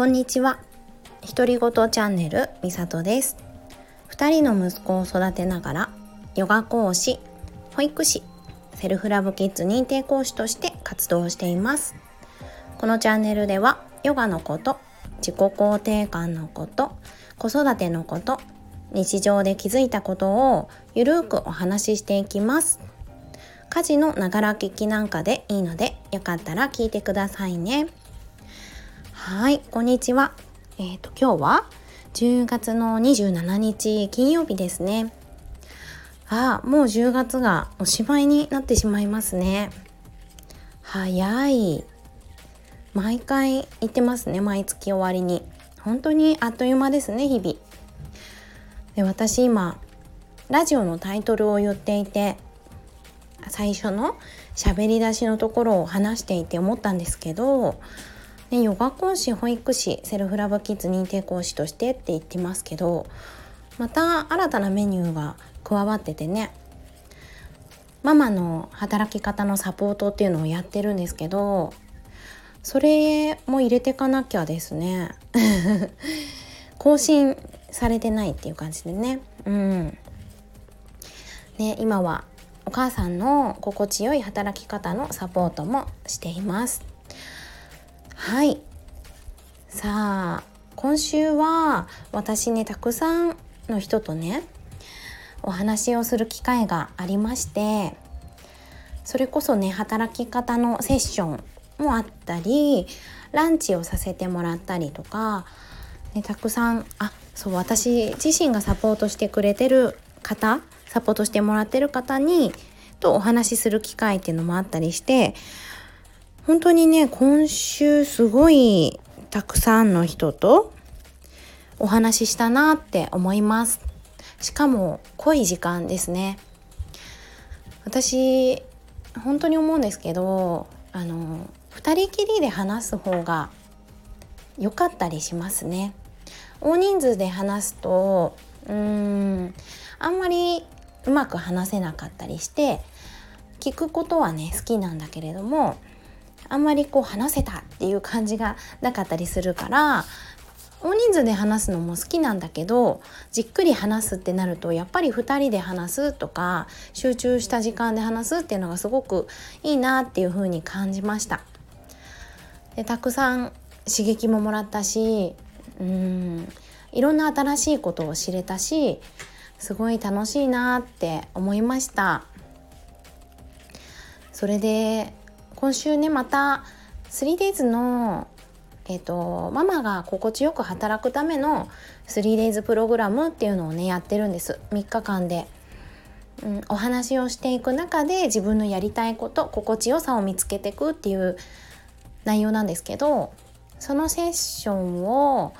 こんにちは。独り言チャンネルみさとです。2人の息子を育てながらヨガ講師保育士セルフラブキッズ認定講師として活動しています。このチャンネルではヨガのこと自己肯定感のこと子育てのこと日常で気づいたことをゆるーくお話ししていきます。家事のながら聞きなんかでいいのでよかったら聞いてくださいね。はいこんにちは。えっ、ー、と今日は10月の27日金曜日ですね。あもう10月がおしまいになってしまいますね。早い。毎回言ってますね毎月終わりに。本当にあっという間ですね日々。で私今ラジオのタイトルを言っていて最初の喋り出しのところを話していて思ったんですけど、ね、ヨガ講師保育士セルフラブキッズ認定講師としてって言ってますけどまた新たなメニューが加わっててねママの働き方のサポートっていうのをやってるんですけどそれも入れてかなきゃですね。更新されてないっていう感じでね。うん。ね今はお母さんの心地よい働き方のサポートもしています。はい。さあ今週は私ねたくさんの人とねお話をする機会がありましてそれこそね働き方のセッションもあったりランチをさせてもらったりとか、ね、たくさんあそう私自身がサポートしてくれてる方サポートしてもらってる方にとお話しする機会っていうのもあったりして本当にね今週すごいたくさんの人とお話ししたなって思います。しかも濃い時間ですね。私本当に思うんですけどあの2人きりで話す方が良かったりしますね。大人数で話すとうーんあんまりうまく話せなかったりして聞くことはね好きなんだけれどもあんまりこう話せたっていう感じがなかったりするから大人数で話すのも好きなんだけどじっくり話すってなるとやっぱり2人で話すとか集中した時間で話すっていうのがすごくいいなっていう風に感じました。でたくさん刺激ももらったしうんいろんな新しいことを知れたしすごい楽しいなって思いましたそれで今週ねまた 3days のえーと、ママが心地よく働くための 3days プログラムっていうのをねやってるんです。3日間で、うん、お話をしていく中で自分のやりたいこと心地よさを見つけていくっていう内容なんですけどそのセッションを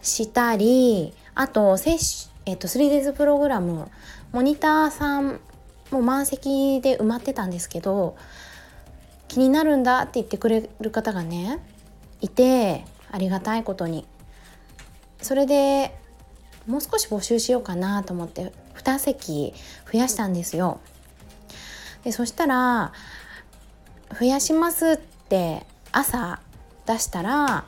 したりあとセッシ、えーと、3days プログラムモニターさんも満席で埋まってたんですけど気になるんだって言ってくれる方がねいてありがたいことに。それでもう少し募集しようかなと思って2席増やしたんですよ。でそしたら増やしますって朝出したら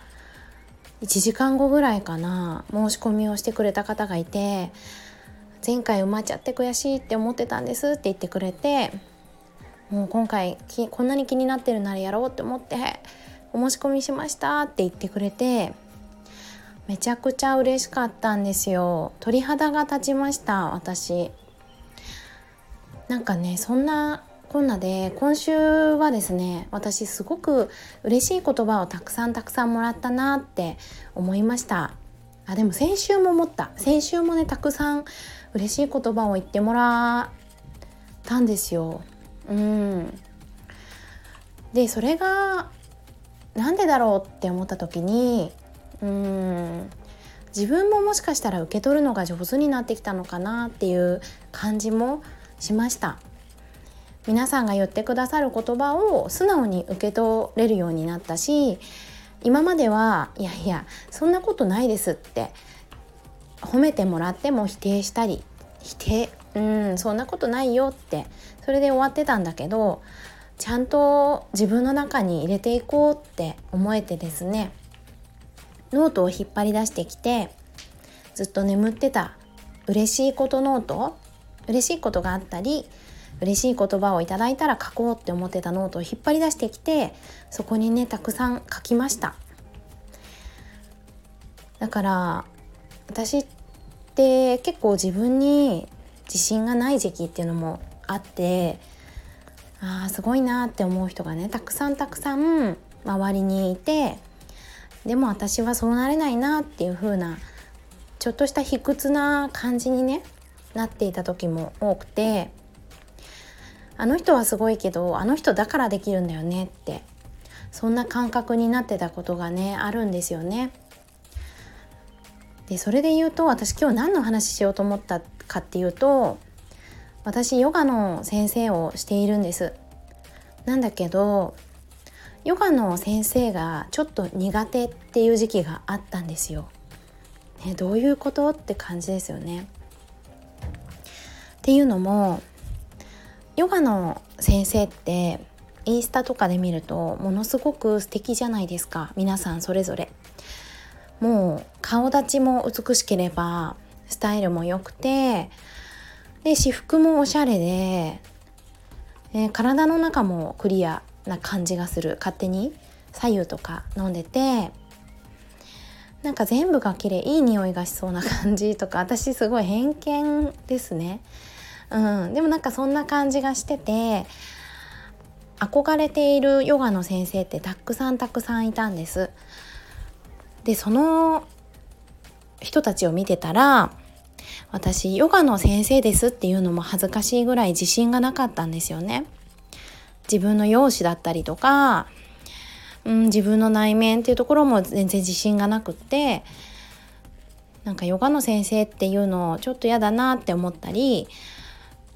1時間後ぐらいかな申し込みをしてくれた方がいて前回埋まっちゃって悔しいって思ってたんですって言ってくれてもう今回こんなに気になってるならやろうって思ってお申し込みしましたって言ってくれてめちゃくちゃ嬉しかったんですよ。鳥肌が立ちました私。なんかねそんなこんなで今週はですね私すごく嬉しい言葉をたくさんたくさんもらったなって思いました。あでも先週も思った。先週もねたくさん嬉しい言葉を言ってもらったんですよ。うん。でそれがなんでだろうって思った時にうん自分ももしかしたら受け取るのが上手になってきたのかなっていう感じもしました。皆さんが言ってくださる言葉を素直に受け取れるようになったし今まではいやいやそんなことないですって褒めてもらっても否定したり否定うんそんなことないよって。それで終わってたんだけどちゃんと自分の中に入れていこうって思えてですねノートを引っ張り出してきてずっと眠ってた嬉しいことノート嬉しいことがあったり嬉しい言葉をいただいたら書こうって思ってたノートを引っ張り出してきてそこにねたくさん書きました。だから私って結構自分に自信がない時期っていうのもあってあーすごいなって思う人がねたくさんたくさん周りにいてでも私はそうなれないなっていう風なちょっとした卑屈な感じにねなっていた時も多くてあの人はすごいけどあの人だからできるんだよねってそんな感覚になってたことがねあるんですよね。でそれで言うと私今日何の話しようと思ったかっていうと私ヨガの先生をしているんです。なんだけどヨガの先生がちょっと苦手っていう時期があったんですよ。ね、どういうことって感じですよね。っていうのもヨガの先生ってインスタとかで見るとものすごく素敵じゃないですか皆さんそれぞれ。もう顔立ちも美しければスタイルも良くてで私服もおしゃれで、えー、体の中もクリアな感じがする勝手に左右とか飲んでてなんか全部が綺麗いい匂いがしそうな感じとか私すごい偏見ですね。うん、でもなんかそんな感じがしてて憧れているヨガの先生ってたくさんたくさんいたんです。でその人たちを見てたら私ヨガの先生ですっていうのも恥ずかしいぐらい自信がなかったんですよね。自分の容姿だったりとか、うん、自分の内面っていうところも全然自信がなくってなんかヨガの先生っていうのちょっと嫌だなって思ったり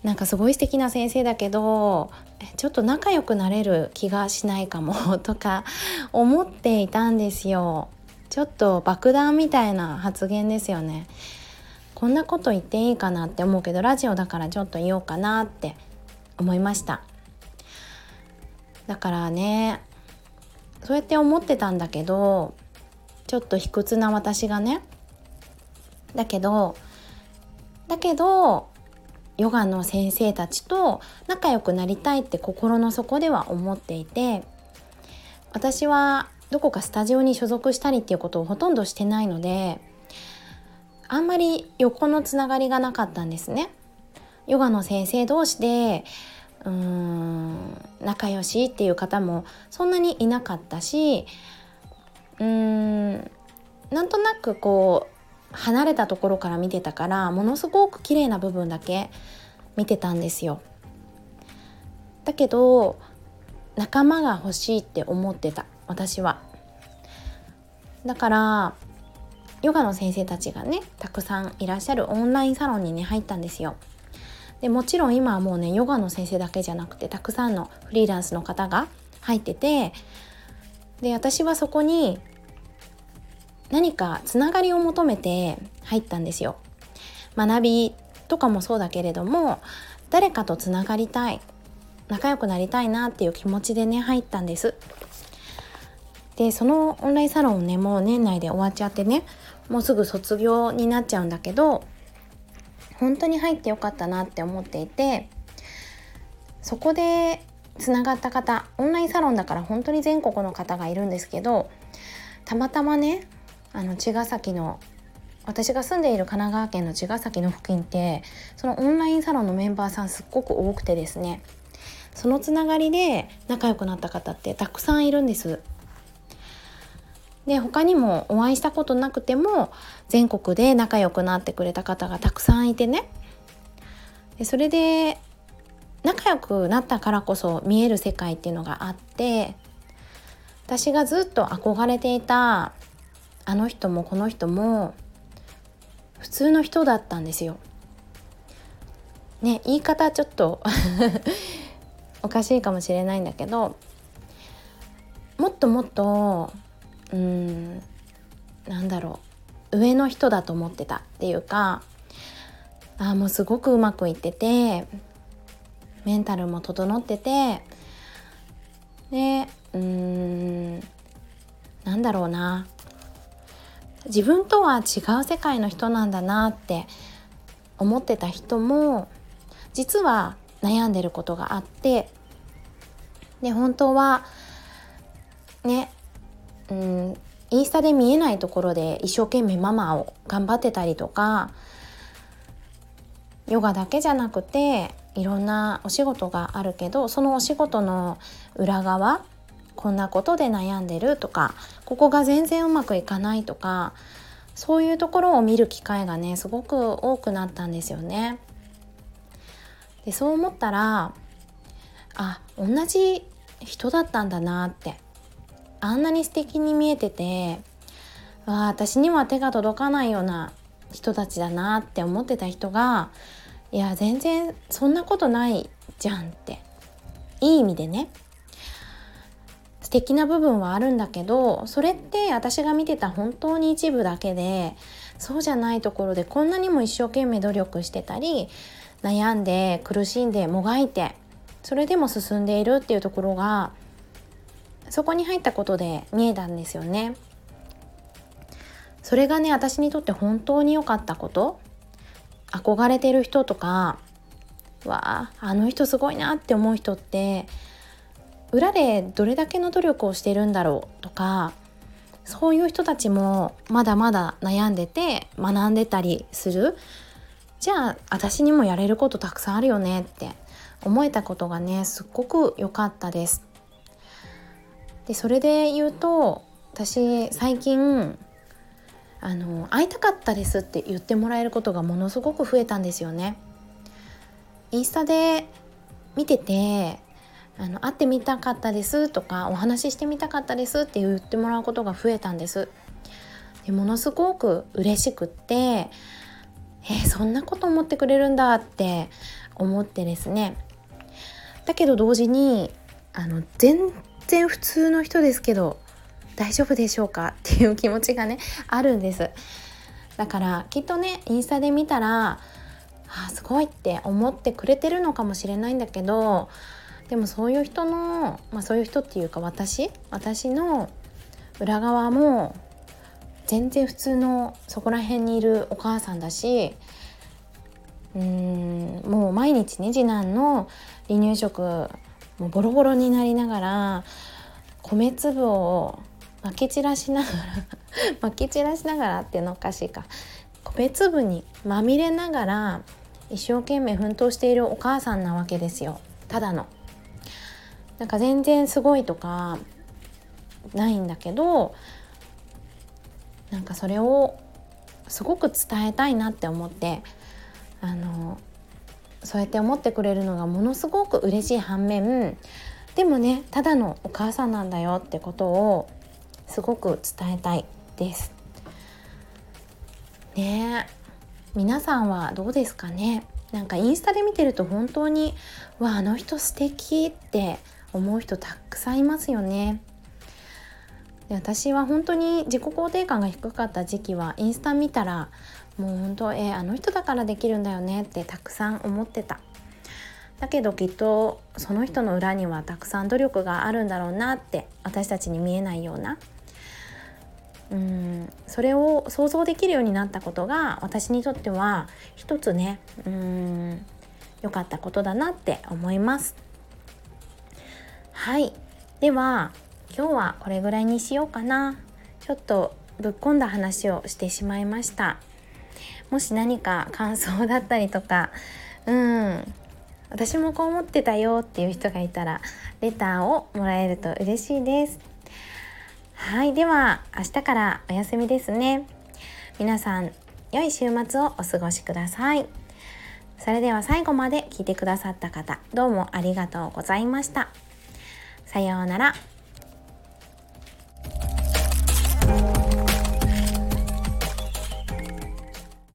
なんかすごい素敵な先生だけどちょっと仲良くなれる気がしないかも とか思っていたんですよ。ちょっと爆弾みたいな発言ですよね。こんなこと言っていいかなって思うけどラジオだからちょっと言おうかなって思いました。だからねそうやって思ってたんだけどちょっと卑屈な私がねだけどだけどヨガの先生たちと仲良くなりたいって心の底では思っていて私はどこかスタジオに所属したりっていうことをほとんどしてないのであんまり横のつながりがなかったんですね。ヨガの先生同士でうーん仲良しっていう方もそんなにいなかったしうーんなんとなくこう離れたところから見てたからものすごく綺麗な部分だけ見てたんですよ。だけど仲間が欲しいって思ってた私は。だからヨガの先生たちがねたくさんいらっしゃるオンラインサロンにね入ったんですよ。でもちろん今はもうねヨガの先生だけじゃなくてたくさんのフリーランスの方が入っててで私はそこに何かつながりを求めて入ったんですよ。学びとかもそうだけれども誰かとつながりたい仲良くなりたいなっていう気持ちでね入ったんです。でそのオンラインサロンねもう年内で終わっちゃってねもうすぐ卒業になっちゃうんだけど本当に入ってよかったなって思っていてそこでつながった方オンラインサロンだから本当に全国の方がいるんですけどたまたまねあの茅ヶ崎の私が住んでいる神奈川県の茅ヶ崎の付近ってそのオンラインサロンのメンバーさんすっごく多くてですねそのつながりで仲良くなった方ってたくさんいるんです。で他にもお会いしたことなくても全国で仲良くなってくれた方がたくさんいてねでそれで仲良くなったからこそ見える世界っていうのがあって私がずっと憧れていたあの人もこの人も普通の人だったんですよ。ね言い方ちょっと おかしいかもしれないんだけどもっともっとうんなんだろう。上の人だと思ってたっていうかあもうすごくうまくいっててメンタルも整っててでうんなんだろうな。自分とは違う世界の人なんだなって思ってた人も実は悩んでることがあってで本当はねうんインスタで見えないところで一生懸命ママを頑張ってたりとかヨガだけじゃなくていろんなお仕事があるけどそのお仕事の裏側こんなことで悩んでるとかここが全然うまくいかないとかそういうところを見る機会がねすごく多くなったんですよね。でそう思ったらあ同じ人だったんだなってあんなに素敵に見えててわ私には手が届かないような人たちだなって思ってた人がいや全然そんなことないじゃんっていい意味でね素敵な部分はあるんだけどそれって私が見てた本当に一部だけでそうじゃないところでこんなにも一生懸命努力してたり悩んで苦しんでもがいてそれでも進んでいるっていうところがそこに入ったことで見えたんですよね。それがね私にとって本当に良かったこと憧れてる人とかわああの人すごいなって思う人って裏でどれだけの努力をしてるんだろうとかそういう人たちもまだまだ悩んでて学んでたりするじゃあ私にもやれることたくさんあるよねって思えたことがねすっごく良かったです。でそれで言うと私最近あの会いたかったですって言ってもらえることがものすごく増えたんですよね。インスタで見ててあの会ってみたかったですとかお話ししてみたかったですって言ってもらうことが増えたんです。でものすごく嬉しくってえー、そんなこと思ってくれるんだって思ってですねだけど同時にあの全然普通の人ですけど大丈夫でしょうか？っていう気持ちがねあるんです。だからきっとねインスタで見たらあすごいって思ってくれてるのかもしれないんだけどでもそういう人の、まあ、そういう人っていうか私？私の裏側も全然普通のそこら辺にいるお母さんだしうーんもう毎日ね次男の離乳食もうボロボロになりながら米粒をまき散らしながら まき散らしながらっていうのおかしいか米粒にまみれながら一生懸命奮闘しているお母さんなわけですよただの。なんか全然すごいとかないんだけどなんかそれをすごく伝えたいなって思ってあのそうやって思ってくれるのがものすごく嬉しい反面でもねただのお母さんなんだよってことをすごく伝えたいです。ね皆さんはどうですかね？なんかインスタで見てると本当に「わあの人素敵って思う人たくさんいますよね。で私は本当に自己肯定感が低かった時期はインスタ見たらもう本当えー、あの人だからできるんだよねってたくさん思ってた。だけどきっとその人の裏にはたくさん努力があるんだろうなって私たちに見えないような。うんそれを想像できるようになったことが私にとっては一つねうん良かったことだなって思います。はい。では今日はこれぐらいにしようかな。ちょっとぶっ込んだ話をしてしまいました。もし何か感想だったりとかうん私もこう思ってたよっていう人がいたらレターをもらえると嬉しいです。はいでは明日からお休みですね。皆さん良い週末をお過ごしください。それでは最後まで聞いてくださった方どうもありがとうございました。さようなら。